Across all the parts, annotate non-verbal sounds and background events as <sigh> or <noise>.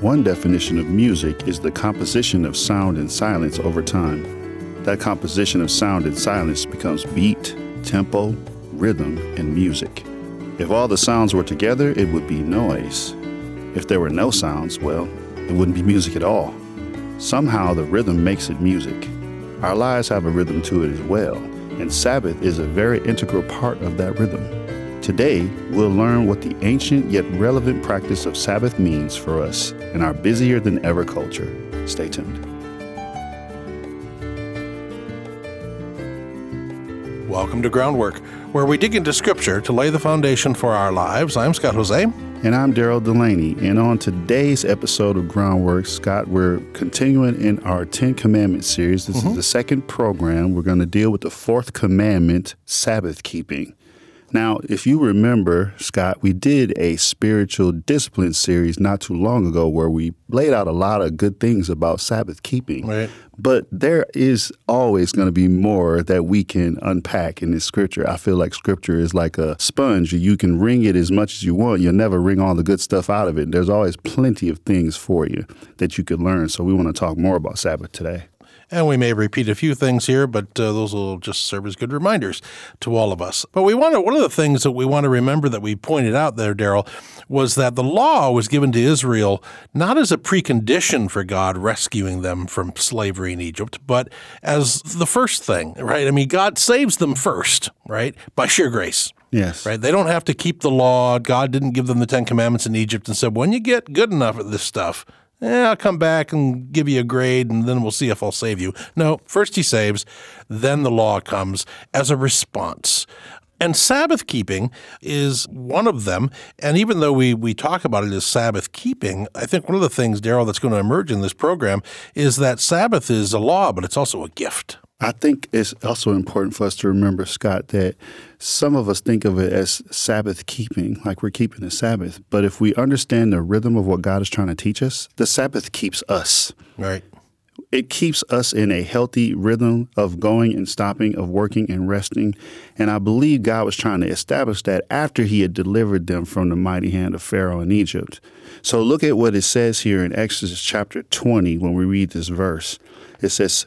One definition of music is the composition of sound and silence over time. That composition of sound and silence becomes beat, tempo, rhythm, and music. If all the sounds were together, it would be noise. If there were no sounds, well, it wouldn't be music at all. Somehow the rhythm makes it music. Our lives have a rhythm to it as well, and Sabbath is a very integral part of that rhythm. Today, we'll learn what the ancient yet relevant practice of Sabbath means for us in our busier than ever culture. Stay tuned. Welcome to Groundwork, where we dig into Scripture to lay the foundation for our lives. I'm Scott Hoezee. And I'm Daryl Delaney. And on today's episode of Groundwork, Scott, we're continuing in our Ten Commandments series. This mm-hmm. is the second program. We're going to deal with the fourth commandment, Sabbath keeping. Now, if you remember, Scott, we did a spiritual discipline series not too long ago where we laid out a lot of good things about Sabbath keeping. Right. But there is always going to be more that we can unpack in this scripture. I feel like scripture is like a sponge. You can wring it as much as you want. You'll never wring all the good stuff out of it. There's always plenty of things for you that you could learn. So we want to talk more about Sabbath today. And we may repeat a few things here, but uh, those will just serve as good reminders to all of us. But we want to, one of the things that we want to remember that we pointed out there, Daryl, was that the law was given to Israel not as a precondition for God rescuing them from slavery in Egypt, but as the first thing, right? I mean, God saves them first, right? By sheer grace. Yes. Right? They don't have to keep the law. God didn't give them the Ten Commandments in Egypt and said, when you get good enough at this stuff, eh, I'll come back and give you a grade and then we'll see if I'll save you. No, first he saves, then the law comes as a response. And Sabbath keeping is one of them. And even though we, we talk about it as Sabbath keeping, I think one of the things, Daryl, that's going to emerge in this program is that Sabbath is a law, but it's also a gift. I think it's also important for us to remember, Scott, that some of us think of it as Sabbath keeping, like we're keeping the Sabbath. But if we understand the rhythm of what God is trying to teach us, the Sabbath keeps us. Right. It keeps us in a healthy rhythm of going and stopping, of working and resting. And I believe God was trying to establish that after he had delivered them from the mighty hand of Pharaoh in Egypt. So look at what it says here in Exodus chapter 20 when we read this verse. It says,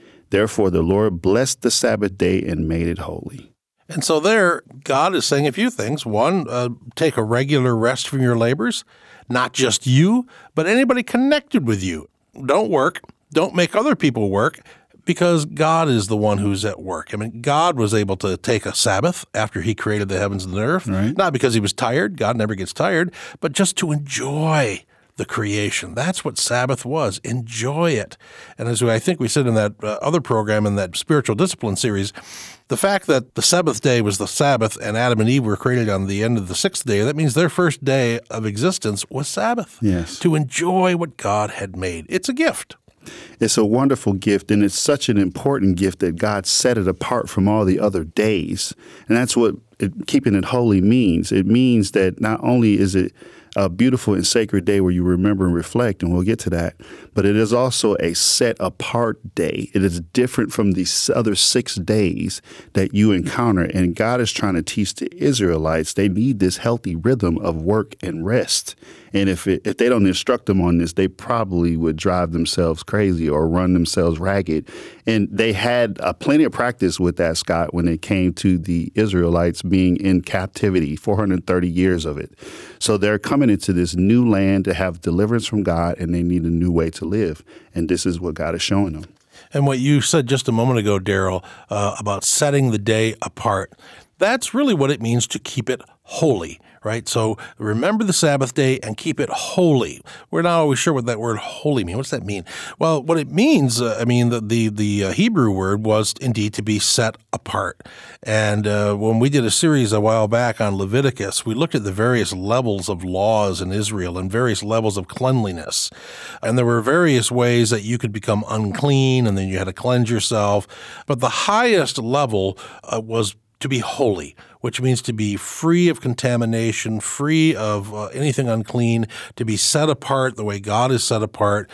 Therefore, the Lord blessed the Sabbath day and made it holy. And so, there, God is saying a few things. One, uh, take a regular rest from your labors, not just you, but anybody connected with you. Don't work, don't make other people work, because God is the one who's at work. I mean, God was able to take a Sabbath after he created the heavens and the earth, right. not because he was tired, God never gets tired, but just to enjoy the creation. That's what Sabbath was. Enjoy it. And as I think we said in that uh, other program in that spiritual discipline series, the fact that the seventh day was the Sabbath and Adam and Eve were created on the end of the sixth day, that means their first day of existence was Sabbath. Yes. To enjoy what God had made. It's a gift. It's a wonderful gift, and it's such an important gift that God set it apart from all the other days. And that's what it, keeping it holy means. It means that not only is it a beautiful and sacred day where you remember and reflect, and we'll get to that. But it is also a set apart day. It is different from these other six days that you encounter. And God is trying to teach the Israelites they need this healthy rhythm of work and rest. And if it, if they don't instruct them on this, they probably would drive themselves crazy or run themselves ragged. And they had uh, plenty of practice with that, Scott, when it came to the Israelites being in captivity, 430 years of it. So they're coming into this new land to have deliverance from God, and they need a new way to live. And this is what God is showing them. And what you said just a moment ago, Daryl, uh, about setting the day apart, that's really what it means to keep it holy right? So remember the Sabbath day and keep it holy. We're not always sure what that word holy means. What's that mean? Well, what it means, uh, I mean, the the, the uh, Hebrew word was indeed to be set apart. And uh, when we did a series a while back on Leviticus, we looked at the various levels of laws in Israel and various levels of cleanliness. And there were various ways that you could become unclean and then you had to cleanse yourself. But the highest level uh, was to be holy, which means to be free of contamination, free of uh, anything unclean, to be set apart the way God is set apart.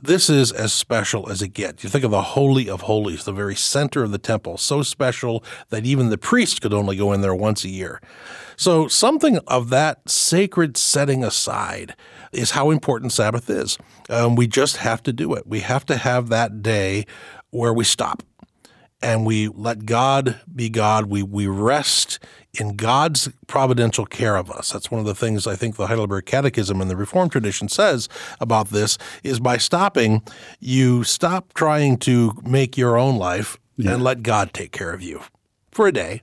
This is as special as it gets. You think of the Holy of Holies, the very center of the temple, so special that even the priest could only go in there once a year. So, something of that sacred setting aside is how important Sabbath is. Um, we just have to do it. We have to have that day where we stop and we let God be God. We, we rest in God's providential care of us. That's one of the things I think the Heidelberg Catechism and the Reformed tradition says about this is by stopping, you stop trying to make your own life yeah. and let God take care of you for a day.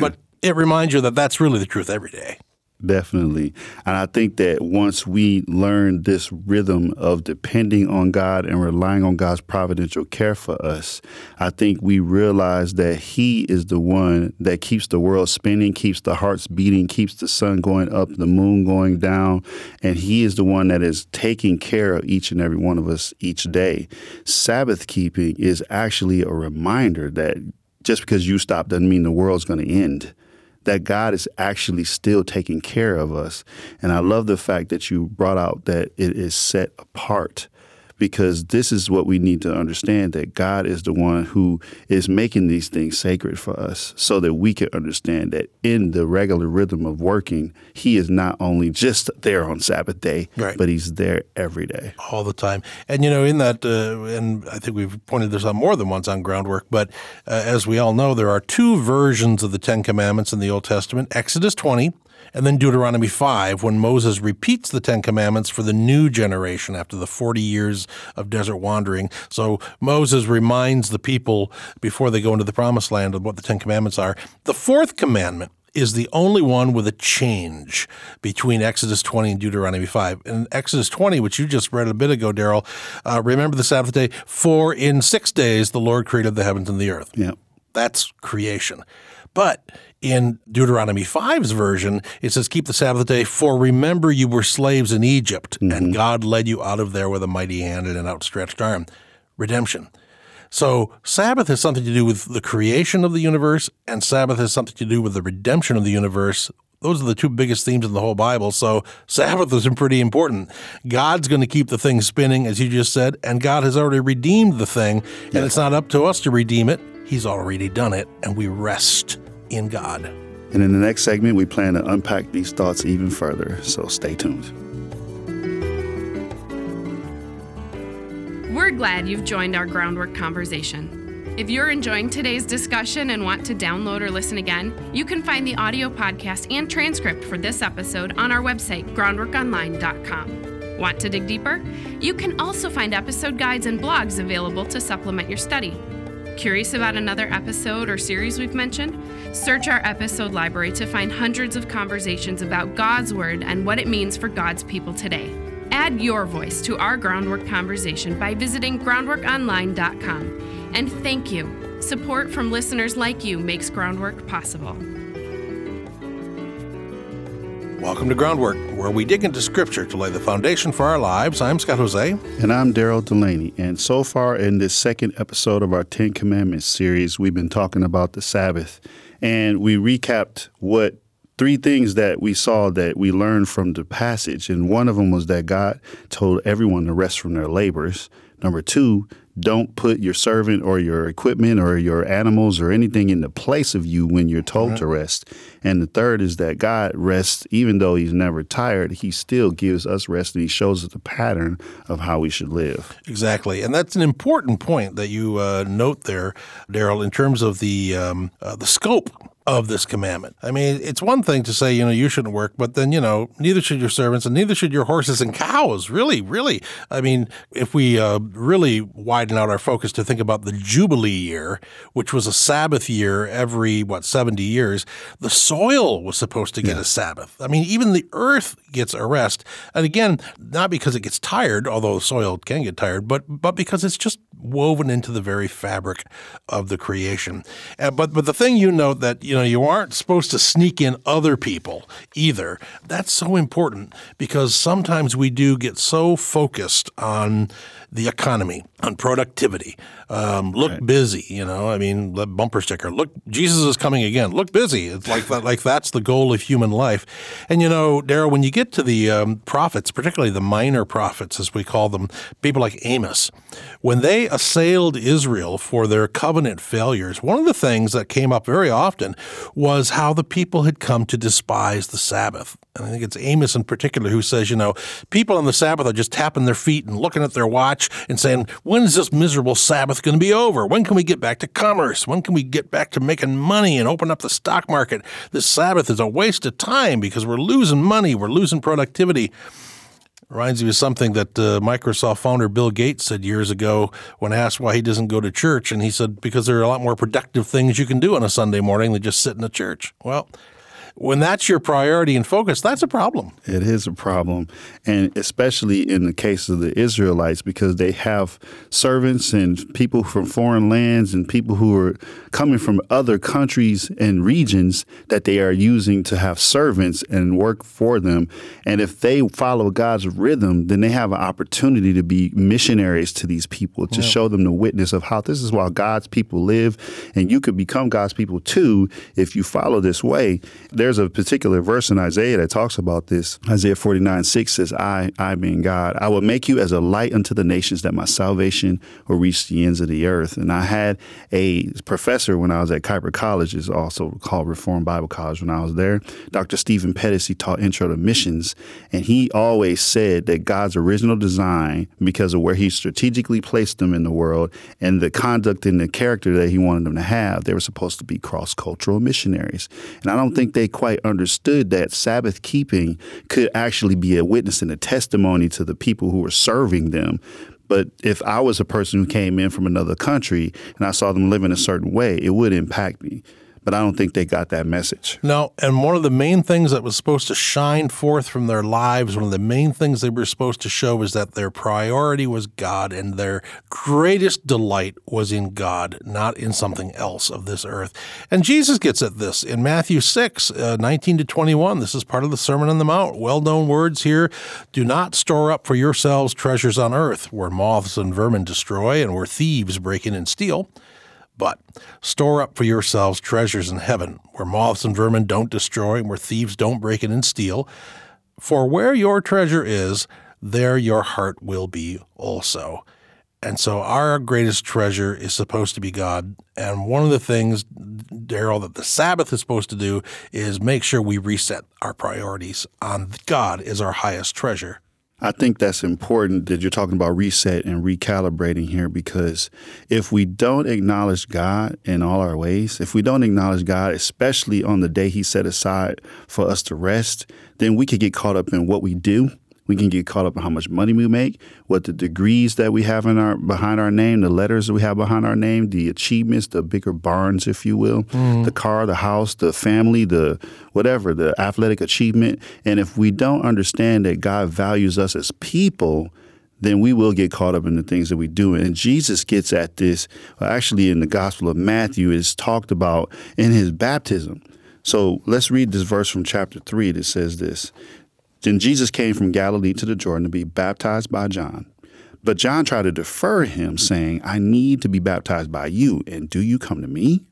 but it reminds you that that's really the truth every day. Definitely. And I think that once we learn this rhythm of depending on God and relying on God's providential care for us, I think we realize that He is the one that keeps the world spinning, keeps the hearts beating, keeps the sun going up, the moon going down. And He is the one that is taking care of each and every one of us each day. Sabbath keeping is actually a reminder that just because you stop doesn't mean the world's going to end that God is actually still taking care of us. And I love the fact that you brought out that it is set apart because this is what we need to understand that God is the one who is making these things sacred for us so that we can understand that in the regular rhythm of working, He is not only just there on Sabbath day, right. but He's there every day. All the time. And, you know, in that, uh, and I think we've pointed this out more than once on groundwork, but uh, as we all know, there are two versions of the Ten Commandments in the Old Testament Exodus 20 and then Deuteronomy 5, when Moses repeats the Ten Commandments for the new generation after the 40 years of desert wandering. So Moses reminds the people before they go into the promised land of what the Ten Commandments are. The fourth commandment is the only one with a change between Exodus 20 and Deuteronomy 5. In Exodus 20, which you just read a bit ago, Daryl, uh, remember the Sabbath day, for in six days the Lord created the heavens and the earth. Yeah. That's creation. But in Deuteronomy 5's version, it says, Keep the Sabbath day, for remember you were slaves in Egypt, mm-hmm. and God led you out of there with a mighty hand and an outstretched arm. Redemption. So, Sabbath has something to do with the creation of the universe, and Sabbath has something to do with the redemption of the universe. Those are the two biggest themes in the whole Bible. So, Sabbath is pretty important. God's going to keep the thing spinning, as you just said, and God has already redeemed the thing, and it's not up to us to redeem it. He's already done it, and we rest in God. And in the next segment, we plan to unpack these thoughts even further, so stay tuned. We're glad you've joined our groundwork conversation. If you're enjoying today's discussion and want to download or listen again, you can find the audio podcast and transcript for this episode on our website, groundworkonline.com. Want to dig deeper? You can also find episode guides and blogs available to supplement your study. Curious about another episode or series we've mentioned? Search our episode library to find hundreds of conversations about God's Word and what it means for God's people today. Add your voice to our groundwork conversation by visiting groundworkonline.com. And thank you. Support from listeners like you makes groundwork possible. Welcome to Groundwork, where we dig into Scripture to lay the foundation for our lives. I'm Scott Hoezee. And I'm Daryl Delaney. And so far in this second episode of our Ten Commandments series, we've been talking about the Sabbath. And we recapped what three things that we saw that we learned from the passage. And one of them was that God told everyone to rest from their labors. Number two, don't put your servant or your equipment or your animals or anything in the place of you when you're told to rest. And the third is that God rests, even though He's never tired, He still gives us rest and He shows us the pattern of how we should live. Exactly. And that's an important point that you uh, note there, Daryl, in terms of the, um, uh, the scope of this commandment. I mean, it's one thing to say, you know, you shouldn't work, but then, you know, neither should your servants and neither should your horses and cows. Really, really. I mean, if we uh, really widen out our focus to think about the Jubilee year, which was a Sabbath year every, what, 70 years, the soil was supposed to get yeah. a Sabbath. I mean, even the earth gets a rest. And again, not because it gets tired, although the soil can get tired, but, but because it's just woven into the very fabric of the creation. Uh, but, but the thing you note that, you know, you aren't supposed to sneak in other people either. That's so important because sometimes we do get so focused on the economy, on productivity. Um, look right. busy, you know. I mean, the bumper sticker. Look, Jesus is coming again. Look busy. It's like that. Like that's the goal of human life. And you know, Daryl, when you get to the um, prophets, particularly the minor prophets, as we call them, people like Amos, when they assailed Israel for their covenant failures, one of the things that came up very often was how the people had come to despise the Sabbath. And I think it's Amos in particular who says, you know, people on the Sabbath are just tapping their feet and looking at their watch and saying, when is this miserable Sabbath going to be over? When can we get back to commerce? When can we get back to making money and open up the stock market? This Sabbath is a waste of time because we're losing money, we're losing productivity. Reminds me of something that uh, Microsoft founder Bill Gates said years ago when asked why he doesn't go to church. And he said, because there are a lot more productive things you can do on a Sunday morning than just sit in a church. Well, when that's your priority and focus, that's a problem. It is a problem. And especially in the case of the Israelites, because they have servants and people from foreign lands and people who are coming from other countries and regions that they are using to have servants and work for them. And if they follow God's rhythm, then they have an opportunity to be missionaries to these people, to yeah. show them the witness of how this is how God's people live. And you could become God's people too if you follow this way. There there's a particular verse in Isaiah that talks about this. Isaiah 49 6 says, I, I being God, I will make you as a light unto the nations that my salvation will reach the ends of the earth. And I had a professor when I was at Kuyper College, is also called Reformed Bible College when I was there. Dr. Stephen Pettis, he taught intro to missions. And he always said that God's original design, because of where he strategically placed them in the world and the conduct and the character that he wanted them to have, they were supposed to be cross cultural missionaries. And I don't think they quite understood that Sabbath keeping could actually be a witness and a testimony to the people who were serving them. But if I was a person who came in from another country and I saw them living a certain way, it would impact me but I don't think they got that message. No, and one of the main things that was supposed to shine forth from their lives, one of the main things they were supposed to show was that their priority was God and their greatest delight was in God, not in something else of this earth. And Jesus gets at this in Matthew 6, uh, 19 to 21. This is part of the Sermon on the Mount. Well known words here. Do not store up for yourselves treasures on earth, where moths and vermin destroy and where thieves break in and steal but store up for yourselves treasures in heaven, where moths and vermin don't destroy, and where thieves don't break in and steal. For where your treasure is, there your heart will be also. And so our greatest treasure is supposed to be God. And one of the things, Daryl, that the Sabbath is supposed to do is make sure we reset our priorities on God is our highest treasure. I think that's important that you're talking about reset and recalibrating here because if we don't acknowledge God in all our ways, if we don't acknowledge God, especially on the day He set aside for us to rest, then we could get caught up in what we do we can get caught up in how much money we make, what the degrees that we have in our behind our name, the letters that we have behind our name, the achievements, the bigger barns, if you will, mm. the car, the house, the family, the whatever, the athletic achievement. And if we don't understand that God values us as people, then we will get caught up in the things that we do. And Jesus gets at this, actually, in the Gospel of Matthew, is talked about in his baptism. So let's read this verse from chapter 3 that says this then Jesus came from Galilee to the Jordan to be baptized by John. But John tried to defer him, saying, I need to be baptized by you, and do you come to me?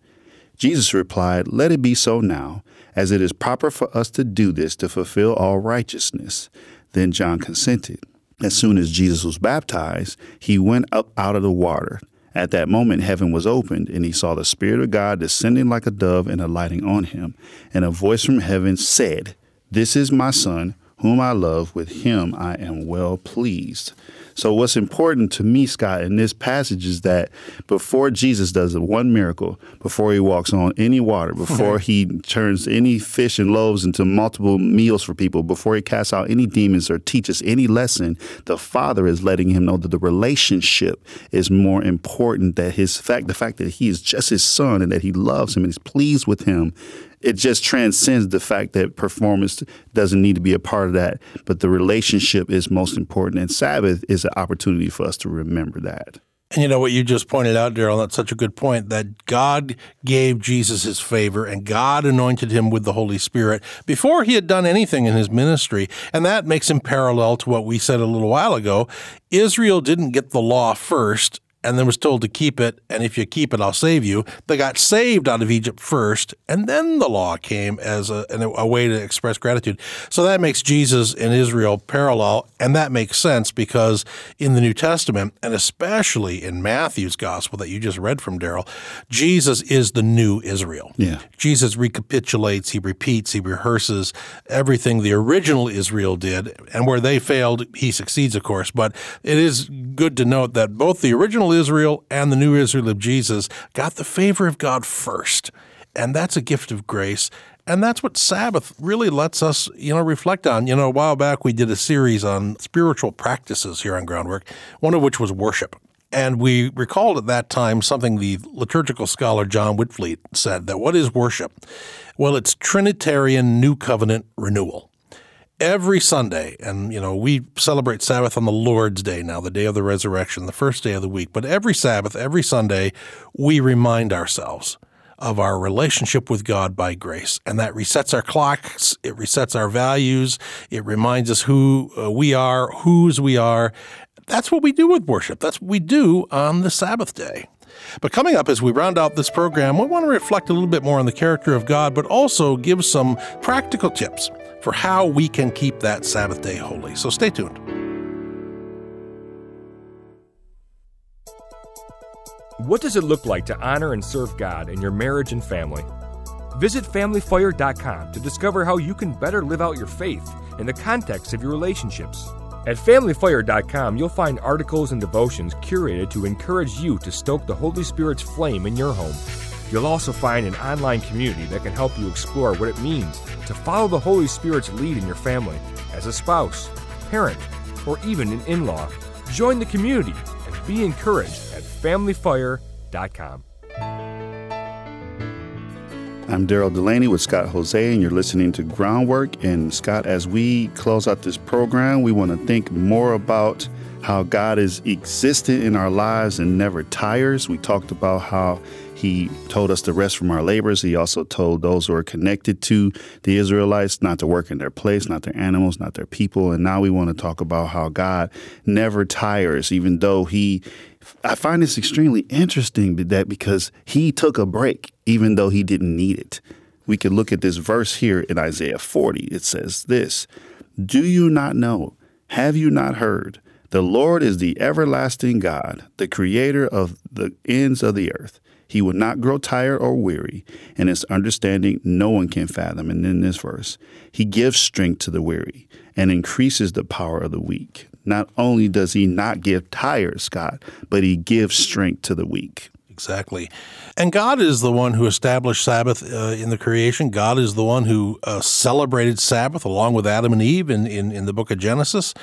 Jesus replied, Let it be so now, as it is proper for us to do this to fulfill all righteousness. Then John consented. As soon as Jesus was baptized, he went up out of the water. At that moment, heaven was opened, and he saw the Spirit of God descending like a dove and alighting on him. And a voice from heaven said, This is my Son whom I love, with him I am well pleased. So, what's important to me, Scott, in this passage is that before Jesus does the one miracle, before he walks on any water, before he turns any fish and loaves into multiple meals for people, before he casts out any demons or teaches any lesson, the Father is letting him know that the relationship is more important. That his fact, the fact that he is just his son and that he loves him and is pleased with him it just transcends the fact that performance doesn't need to be a part of that, but the relationship is most important. And Sabbath is an opportunity for us to remember that. And you know what you just pointed out, Daryl, that's such a good point that God gave Jesus his favor and God anointed him with the Holy Spirit before he had done anything in his ministry. And that makes him parallel to what we said a little while ago. Israel didn't get the law first and then was told to keep it, and if you keep it, I'll save you. They got saved out of Egypt first, and then the law came as a, a way to express gratitude. So that makes Jesus and Israel parallel, and that makes sense because in the New Testament, and especially in Matthew's gospel that you just read from Daryl, Jesus is the new Israel. Yeah. Jesus recapitulates, he repeats, he rehearses everything the original Israel did, and where they failed, he succeeds, of course. But it is good to note that both the original Israel and the new Israel of Jesus got the favor of God first. And that's a gift of grace. And that's what Sabbath really lets us, you know, reflect on. You know, a while back we did a series on spiritual practices here on Groundwork, one of which was worship. And we recalled at that time something the liturgical scholar John Witvliet said that what is worship? Well, it's Trinitarian New Covenant renewal every Sunday, and you know, we celebrate Sabbath on the Lord's Day now, the day of the resurrection, the first day of the week. But every Sabbath, every Sunday, we remind ourselves of our relationship with God by grace. And that resets our clocks, it resets our values, it reminds us who uh, we are, whose we are. That's what we do with worship. That's what we do on the Sabbath day. But coming up as we round out this program, we want to reflect a little bit more on the character of God, but also give some practical tips for how we can keep that Sabbath day holy. So stay tuned. What does it look like to honor and serve God in your marriage and family? Visit FamilyFire.com to discover how you can better live out your faith in the context of your relationships. At FamilyFire.com, you'll find articles and devotions curated to encourage you to stoke the Holy Spirit's flame in your home. You'll also find an online community that can help you explore what it means to follow the Holy Spirit's lead in your family as a spouse, parent, or even an in law. Join the community and be encouraged at FamilyFire.com. I'm Daryl Delaney with Scott Hoezee, and you're listening to Groundwork. And Scott, as we close out this program, we want to think more about how God is existent in our lives and never tires. We talked about how he told us to rest from our labors. He also told those who are connected to the Israelites not to work in their place, not their animals, not their people. And now we want to talk about how God never tires, even though he I find this extremely interesting that because he took a break, even though he didn't need it. We could look at this verse here in Isaiah 40. It says this Do you not know? Have you not heard? The Lord is the everlasting God, the creator of the ends of the earth. He will not grow tired or weary, and his understanding no one can fathom. And in this verse, he gives strength to the weary and increases the power of the weak. Not only does he not give tired, Scott, but he gives strength to the weak. Exactly. And God is the one who established Sabbath uh, in the creation. God is the one who uh, celebrated Sabbath along with Adam and Eve in, in, in, the book of Genesis.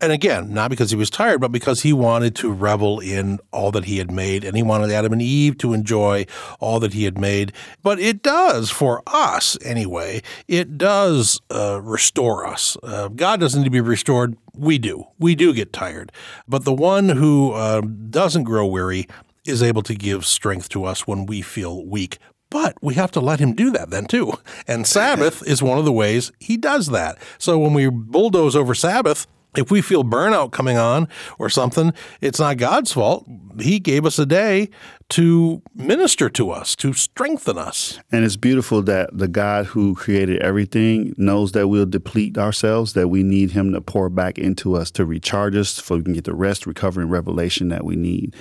And again, not because he was tired, but because he wanted to revel in all that he had made. And he wanted Adam and Eve to enjoy all that he had made. But it does, for us anyway, it does uh, restore us. Uh, God doesn't need to be restored. We do. We do get tired. But the one who uh, doesn't grow weary, is able to give strength to us when we feel weak. But we have to let him do that then too. And <laughs> Sabbath is one of the ways he does that. So when we bulldoze over Sabbath, if we feel burnout coming on or something, it's not God's fault. He gave us a day to minister to us, to strengthen us. And it's beautiful that the God who created everything knows that we'll deplete ourselves, that we need Him to pour back into us to recharge us so we can get the rest, recovery, and revelation that we need.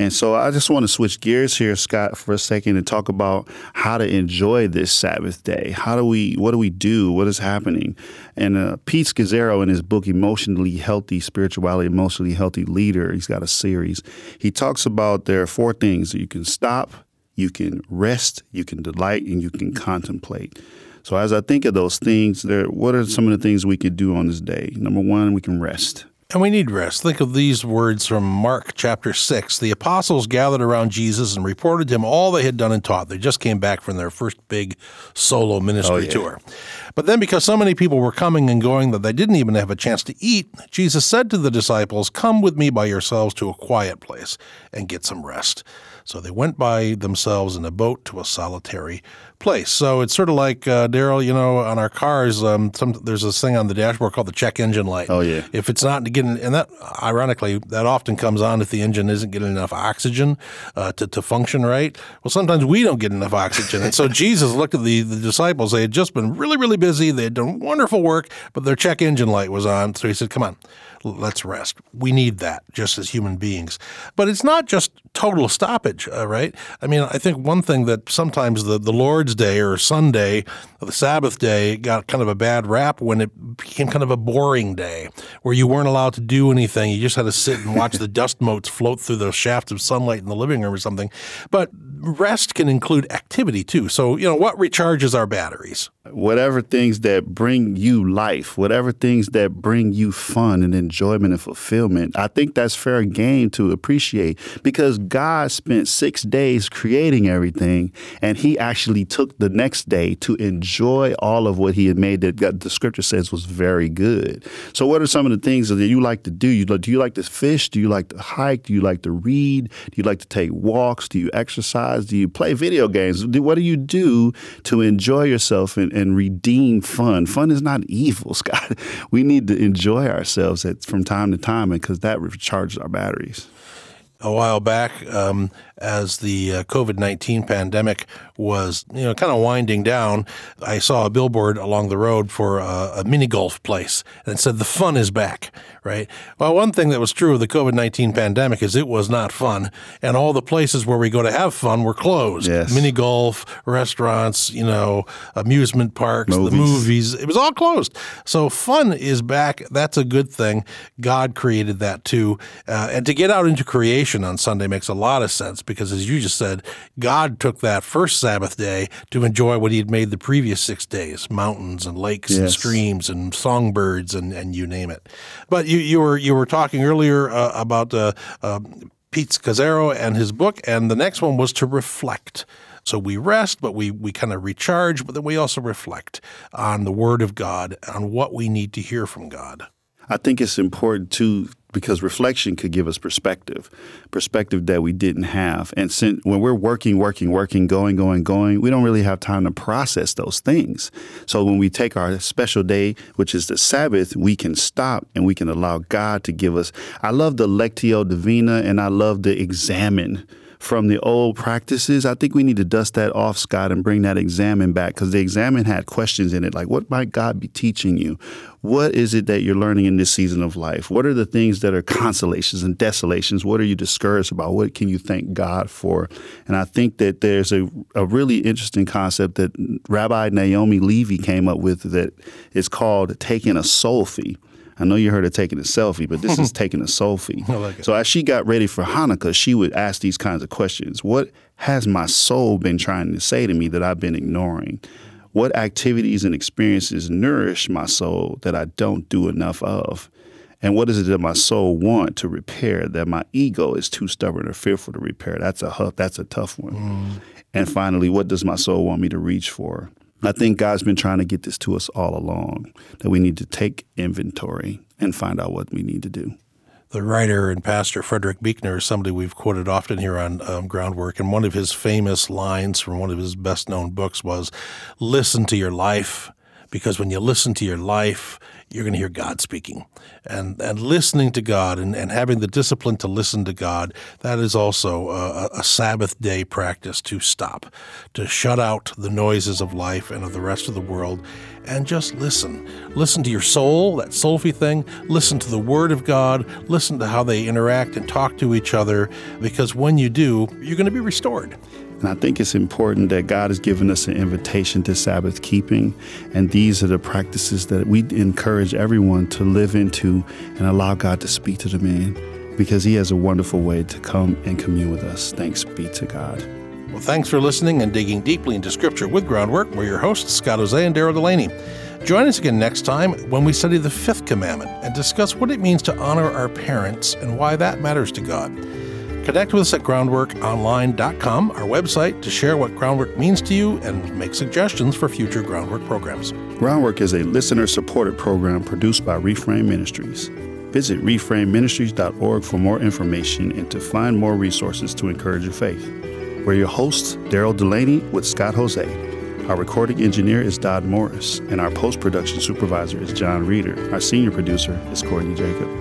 And so I just want to switch gears here, Scott, for a second and talk about how to enjoy this Sabbath day. How do we, what do we do? What is happening? And uh, Pete Scazzero in his book, Emotionally Healthy Spirituality, Emotionally Healthy Leader, he's got a series. He talks about there are four things you can stop, you can rest, you can delight, and you can contemplate. So as I think of those things, there, what are some of the things we could do on this day? Number one, we can rest. And we need rest. Think of these words from Mark chapter 6. The apostles gathered around Jesus and reported to him all they had done and taught. They just came back from their first big solo ministry Oh, yeah. tour. But then, because so many people were coming and going that they didn't even have a chance to eat, Jesus said to the disciples, Come with me by yourselves to a quiet place and get some rest. So they went by themselves in a boat to a solitary place. So it's sort of like, uh, Daryl, you know, on our cars, um, some, there's this thing on the dashboard called the check engine light. Oh, yeah. If it's not getting, and that ironically, that often comes on if the engine isn't getting enough oxygen uh, to, to function right. Well, sometimes we don't get enough oxygen. And so <laughs> Jesus looked at the, the disciples. They had just been really, really busy. They had done wonderful work, but their check engine light was on. So he said, Come on, let's rest. We need that just as human beings. But it's not just total stoppage, uh, right? I mean, I think one thing that sometimes the, the Lord's Day or Sunday, or the Sabbath day, got kind of a bad rap when it became kind of a boring day where you weren't allowed to do anything. You just had to sit and watch the <laughs> dust motes float through the shafts of sunlight in the living room or something. But rest can include activity too. So, you know, what recharges our batteries? whatever things that bring you life, whatever things that bring you fun and enjoyment and fulfillment, I think that's fair game to appreciate because God spent six days creating everything and he actually took the next day to enjoy all of what he had made that God- the scripture says was very good. So what are some of the things that you like to do? You Do you like to fish? Do you like to hike? Do you like to read? Do you like to take walks? Do you exercise? Do you play video games? Do- What do you do to enjoy yourself and, and redeem fun? Fun is not evil, <laughs> Scott. We need to enjoy ourselves at, from time to time because that recharges our batteries. a while back um, as the uh, COVID 19 pandemic was, you know, kind of winding down. I saw a billboard along the road for a, a mini golf place and it said, The fun is back, right? Well, one thing that was true of the COVID 19 pandemic is it was not fun. And all the places where we go to have fun were closed. Yes. Mini golf, restaurants, you know, amusement parks, the Movies. movies. It was all closed. So fun is back. That's a good thing. God created that too. Uh, and to get out into creation on Sunday makes a lot of sense because, as you just said, God took that first Sabbath day to enjoy what he had made the previous six days mountains and lakes and streams and songbirds and, and you name it. But you, you, were, you were talking earlier uh, about uh, uh, Pete Scazzero and his book, and the next one was to reflect. So we rest, but we, we kind of recharge, but then we also reflect on the Word of God, on what we need to hear from God. I think it's important too because reflection could give us perspective, perspective that we didn't have. And since when we're working, working, working, going, going, going, we don't really have time to process those things. So when we take our special day, which is the Sabbath, we can stop and we can allow God to give us. I love the Lectio Divina and I love the examen from the old practices. I think we need to dust that off, Scott, and bring that examen back because the examen had questions in it like, what might God be teaching you? What is it that you're learning in this season of life? What are the things that are <laughs> consolations and desolations? What are you discouraged about? What can you thank God for? And I think that there's a, a really interesting concept that Rabbi Naomi Levy came up with that is called taking a selfie. I know you heard of taking a selfie, but this is <laughs> taking a selfie. like. So as she got ready for Hanukkah, she would ask these kinds of questions. What has my soul been trying to say to me that I've been ignoring? What activities and experiences nourish my soul that I don't do enough of? And what is it that my soul want to repair that my ego is too stubborn or fearful to repair? That's a that's a tough one. Mm. And finally, what does my soul want me to reach for? I think God's been trying to get this to us all along that we need to take inventory and find out what we need to do. The writer and pastor Frederick Buechner is somebody we've quoted often here on um, Groundwork, and one of his famous lines from one of his best known books was Listen to your life, because when you listen to your life, you're going to hear God speaking. And, and listening to God and, and having the discipline to listen to God, that is also a, a Sabbath day practice to stop, to shut out the noises of life and of the rest of the world, and just listen. Listen to your soul, that soulfy thing. Listen to the Word of God. Listen to how they interact and talk to each other, because when you do, you're going to be restored. And I think it's important that God has given us an invitation to Sabbath keeping. And these are the practices that we encourage everyone to live into and allow God to speak to them in because He has a wonderful way to come and commune with us. Thanks be to God. Well, thanks for listening and digging deeply into Scripture with Groundwork. We're your hosts, Scott Hoezee and Daryl Delaney. Join us again next time when we study the fifth commandment and discuss what it means to honor our parents and why that matters to God. Connect with us at groundworkonline.com, our website, to share what Groundwork means to you and make suggestions for future Groundwork programs. Groundwork is a listener supported program produced by Reframe Ministries. Visit reframeministries.org for more information and to find more resources to encourage your faith. We're your hosts, Daryl Delaney with Scott Hoezee. Our recording engineer is Dodd Morris, and our post production supervisor is John Reeder. Our senior producer is Courtney Jacob.